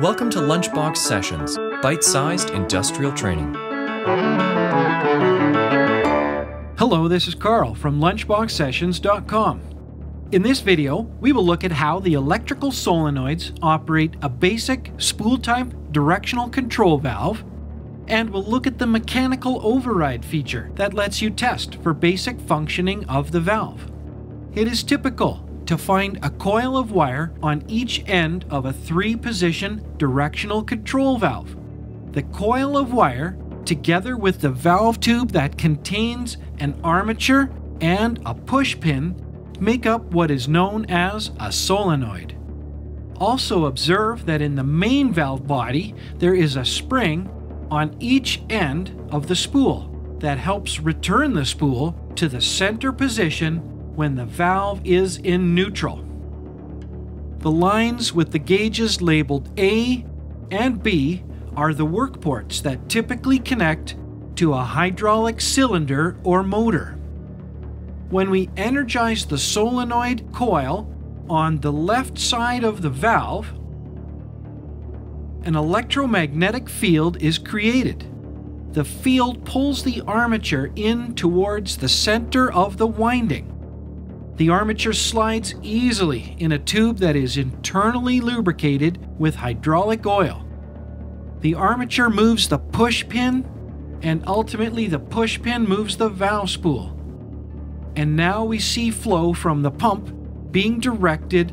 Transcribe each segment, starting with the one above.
Welcome to Lunchbox Sessions, bite sized industrial training. Hello, this is Carl from LunchboxSessions.com. In this video, we will look at how the electrical solenoids operate a basic spool type directional control valve, and we'll look at the mechanical override feature that lets you test for basic functioning of the valve. It is typical to find a coil of wire on each end of a three position directional control valve. The coil of wire, together with the valve tube that contains an armature and a push pin, make up what is known as a solenoid. Also, observe that in the main valve body there is a spring on each end of the spool that helps return the spool to the center position when the valve is in neutral. The lines with the gauges labeled A and B are the work ports that typically connect to a hydraulic cylinder or motor. When we energize the solenoid coil on the left side of the valve, an electromagnetic field is created. The field pulls the armature in towards the center of the winding. The armature slides easily in a tube that is internally lubricated with hydraulic oil. The armature moves the push pin, and ultimately the push pin moves the valve spool. And now we see flow from the pump being directed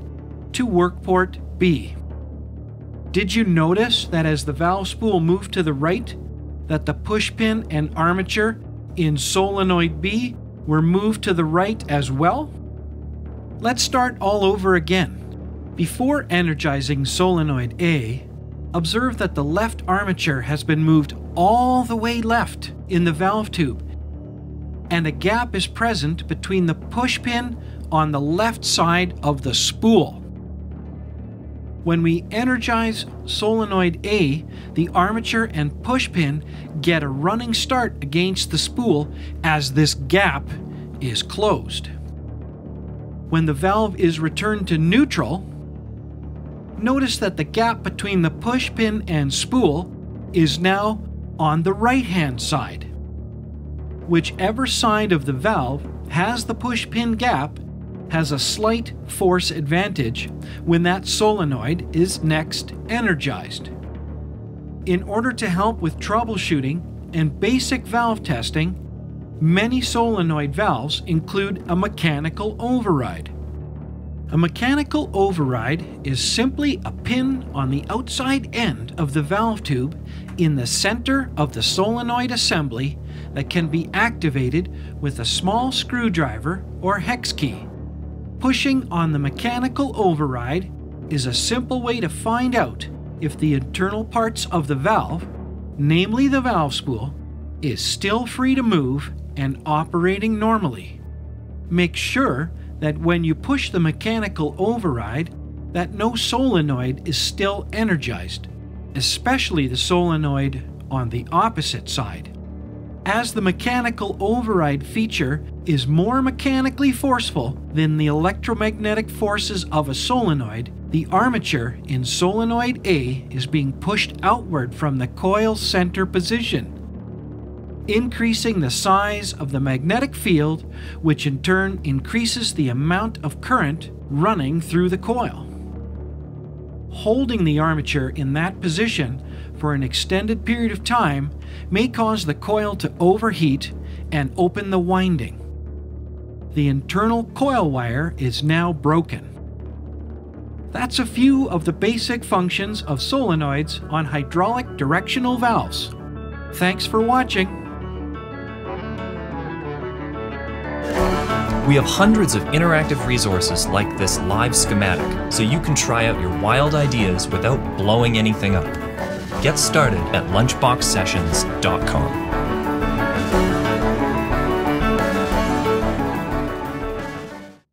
to workport B. Did you notice that as the valve spool moved to the right, that the push pin and armature in solenoid B were moved to the right as well? Let's start all over again. Before energizing solenoid A, observe that the left armature has been moved all the way left in the valve tube, and a gap is present between the push pin on the left side of the spool. When we energize solenoid A, the armature and push pin get a running start against the spool as this gap is closed when the valve is returned to neutral, notice that the gap between the push pin and spool is now on the right hand side. Whichever side of the valve has the push pin gap has a slight force advantage when that solenoid is next energized. In order to help with troubleshooting and basic valve testing, Many solenoid valves include a mechanical override. A mechanical override is simply a pin on the outside end of the valve tube in the center of the solenoid assembly that can be activated with a small screwdriver or hex key. Pushing on the mechanical override is a simple way to find out if the internal parts of the valve, namely the valve spool, is still free to move and operating normally. Make sure that when you push the mechanical override that no solenoid is still energized, especially the solenoid on the opposite side. As the mechanical override feature is more mechanically forceful than the electromagnetic forces of a solenoid, the armature in solenoid A is being pushed outward from the coil center position increasing the size of the magnetic field, which in turn increases the amount of current running through the coil. Holding the armature in that position for an extended period of time may cause the coil to overheat and open the winding. The internal coil wire is now broken. That's a few of the basic functions of solenoids on hydraulic directional valves. Thanks for watching. We have hundreds of interactive resources like this live schematic, so you can try out your wild ideas without blowing anything up. Get started at lunchboxsessions.com.